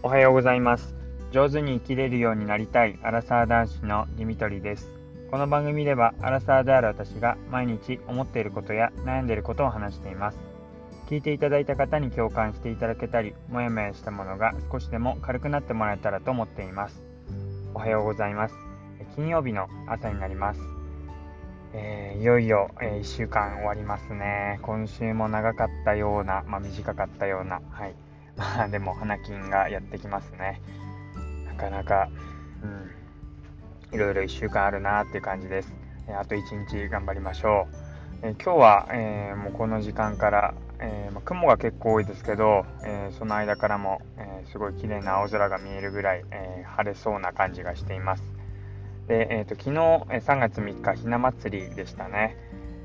おはようございます。上手に生きれるようになりたいアラサー男子のディミトリです。この番組ではアラサーである私が毎日思っていることや悩んでいることを話しています。聞いていただいた方に共感していただけたりもやもやしたものが少しでも軽くなってもらえたらと思っています。おはようございます。金曜日の朝になります。えー、いよいよ、えー、1週間終わりますね。今週も長かったような、まあ、短かったような、はい、まあでも花金がやってきますね。なかなか、うん、いろいろ1週間あるなっていう感じです。えあと1日頑張りましょう。え今日は、えー、もうこの時間から、えー、まあ、雲が結構多いですけど、えー、その間からも、えすごい綺麗な青空が見えるぐらい、え晴れそうな感じがしています。で、えーと、昨日3月3日ひな祭りでしたね。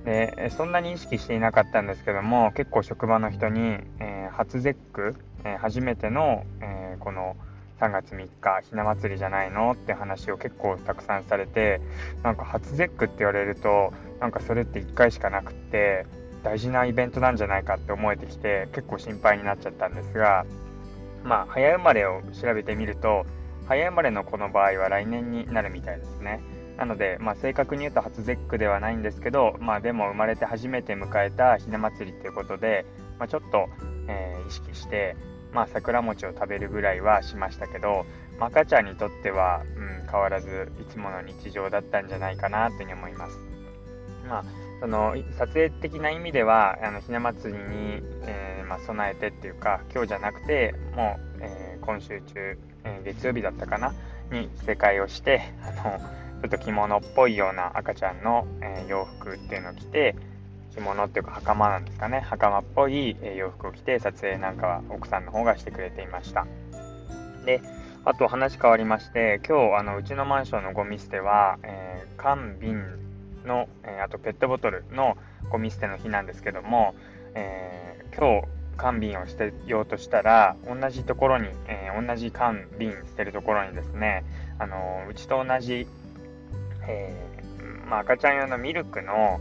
でそんなに意識していなかったんですけども結構職場の人に、えー、初節句、えー、初めての、えー、この3月3日ひな祭りじゃないのって話を結構たくさんされてなんか初節句って言われるとなんかそれって1回しかなくって大事なイベントなんじゃないかって思えてきて結構心配になっちゃったんですがまあ早生まれを調べてみると早生まれの子の場合は来年になるみたいですね。なので、まあ、正確に言うと初節句ではないんですけど、まあ、でも生まれて初めて迎えたひな祭りということで、まあ、ちょっと、えー、意識して、まあ、桜餅を食べるぐらいはしましたけど、まあ、赤ちゃんにとっては、うん、変わらずいつもの日常だったんじゃないかなというふうに思います。まあ、その撮影的な意味ではあのひな祭りに、えー、まあ、備えてっていうか今日じゃなくてもう、えー、今週中、えー、月曜日だったかなに着せ替えをしてあのちょっと着物っぽいような赤ちゃんの、えー、洋服っていうのを着て着物っていうか袴なんですかね。袴っぽい、洋服を着て撮影なんかは奥さんの方がしてくれていました。であと話変わりまして今日あのうちのマンションのゴミ捨ては、えー、缶瓶の、えー、あとペットボトルのゴミ捨ての日なんですけども、えー、今日缶瓶を捨てようとしたら同じところに、えー、同じ缶瓶捨てるところにですねあのうちと同じえー、まあ、赤ちゃん用のミルクの、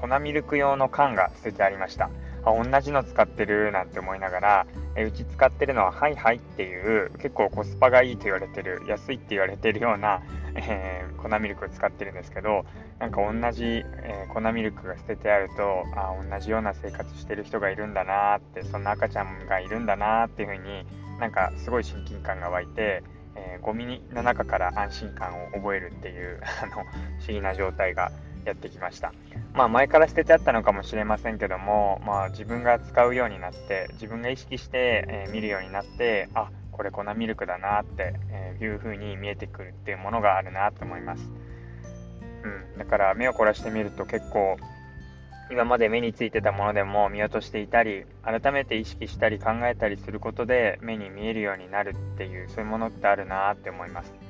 粉ミルク用の缶が捨ててありました。あ同じの使ってるなんて思いながら、え、うち使ってるのはハイハイっていう結構コスパがいいと言われてる安いって言われてるような、えー、粉ミルクを使ってるんですけどなんか同じ、えー、粉ミルクが捨ててあるとあ同じような生活してる人がいるんだなってそんな赤ちゃんがいるんだなっていう風になんかすごい親近感が湧いてえー、ゴミの中から安心感を覚えるっていうあの不思議な状態がやってきました。まあ前から捨ててあったのかもしれませんけども、まあ、自分が使うようになって自分が意識して、えー、見るようになってあこれ粉ミルクだなって、えいう風に見えてくるっていうものがあるなと思います、うん、だから目を凝らしてみると結構今まで目についてたものでも見落としていたり改めて意識したり考えたりすることで目に見えるようになるっていうそういうものってあるなって思います。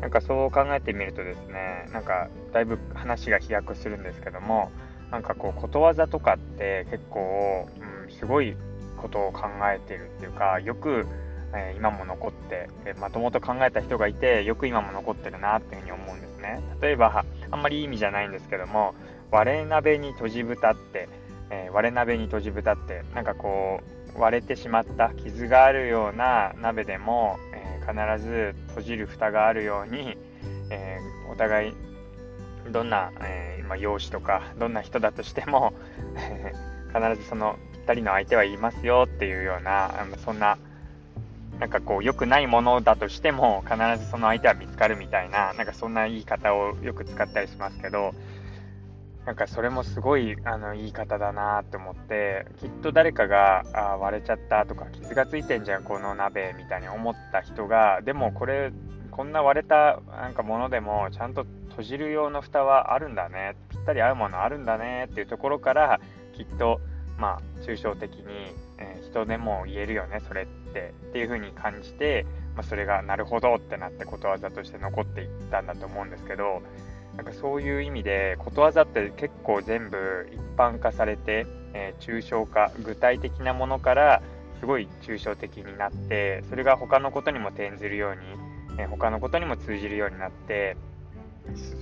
なんかそう考えてみるとですねなんかだいぶ話が飛躍するんですけどもなんかこうことわざとかって結構、うん、すごいことを考えてるっていうかよく、えー、今も残ってまともと考えた人がいてよく今も残ってるなっていうふうに思うんですね。例えばあんまりいい意味じゃないんですけども割れ鍋に閉じ蓋って、えー、割れ鍋に閉じ蓋ってなんかこう割れてしまった傷があるような鍋でも、必ず閉じる蓋があるように、えー、お互いどんな、えまあ、容姿とかどんな人だとしても 必ずそのぴったりの相手はいますよっていうようなそんななんかこう良くないものだとしても必ずその相手は見つかるみたいななんかそんな言い方をよく使ったりしますけどなんかそれもすごいあの言い方だなって思ってきっと誰かがあ割れちゃったとか傷がついてんじゃんこの鍋みたいに思った人がでもこれこんな割れたなんかものでもちゃんと閉じる用の蓋はあるんだねぴったり合うものあるんだねっていうところからきっとまあ抽象的に、えー、人でも言えるよねそれってっていう風に感じて、まあ、それがなるほどってなってことわざとして残っていったんだと思うんですけどなんかそういう意味でことわざって結構全部一般化されて、えー、抽象化具体的なものからすごい抽象的になってそれが他のことにも転ずるように、えー、他のことにも通じるようになって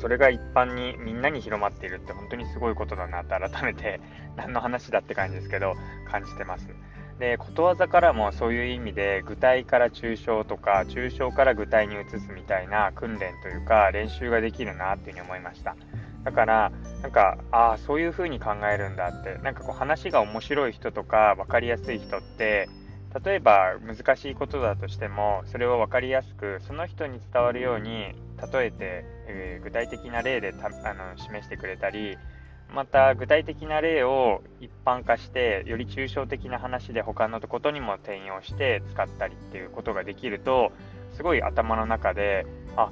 それが一般にみんなに広まっているって本当にすごいことだなって改めて何の話だって感じですけど感じてます。でことわざからもそういう意味で具体から抽象とか抽象から具体に移すみたいな訓練というか練習ができるなっていうふうに思いました。だからなんかああそういう風に考えるんだってなんかこう話が面白い人とか分かりやすい人って例えば難しいことだとしてもそれを分かりやすくその人に伝わるように例えて、えー、具体的な例であの示してくれたりまた具体的な例を一般化してより抽象的な話で他のことにも転用して使ったりっていうことができるとすごい頭の中であ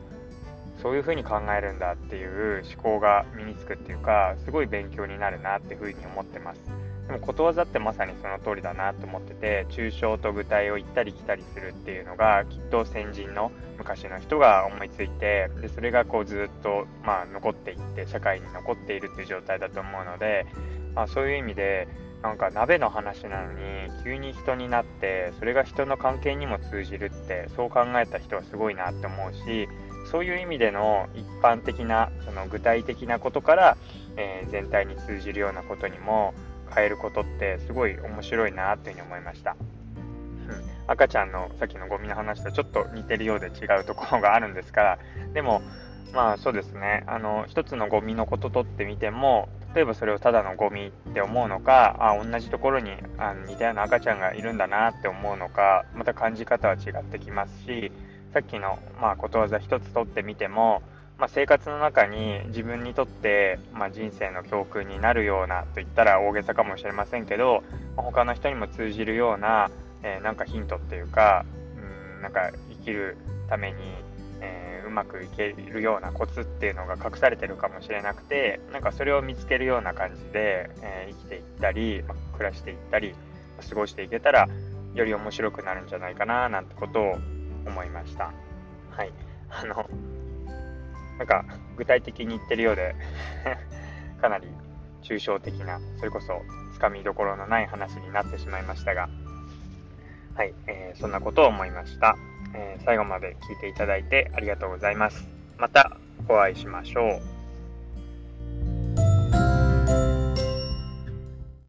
そういうふうに考えるんだっていう思考が身につくっていうかすごい勉強になるなっていうふうに思ってます。でもことわざってまさにその通りだなと思ってて抽象と具体を行ったり来たりするっていうのがきっと先人の昔の人が思いついてでそれがこうずっと、まあ、残っていって社会に残っているっていう状態だと思うので、まあ、そういう意味でなんか鍋の話なのに急に人になってそれが人の関係にも通じるってそう考えた人はすごいなって思うしそういう意味での一般的なその具体的なことから、えー、全体に通じるようなことにも変えることってすごい面白いなというふうに思いました。うん、赤ちゃんのさっきのゴミの話とちょっと似てるようで違うところがあるんですから。でもまあそうですね。あの一つのゴミのこととってみても例えばそれをただのゴミって思うのかあ同じところにあ似たような赤ちゃんがいるんだなって思うのかまた感じ方は違ってきますしさっきの、まあ、ことわざ一つとってみてもまあ、生活の中に自分にとって、まあ、人生の教訓になるようなと言ったら大げさかもしれませんけど、まあ、他の人にも通じるような、えー、なんかヒントっていうかうんなんか生きるために、えー、うまくいけるようなコツっていうのが隠されてるかもしれなくてなんかそれを見つけるような感じで、えー、生きていったり、ま暮らしていったり過ごしていけたらより面白くなるんじゃないかななんてことを思いました。はいあのなんか具体的に言ってるようで かなり抽象的な、それこそつかみどころのない話になってしまいましたが、はい、えー、そんなことを思いました、えー、最後まで聞いていただいてありがとうございます。またお会いしましょう。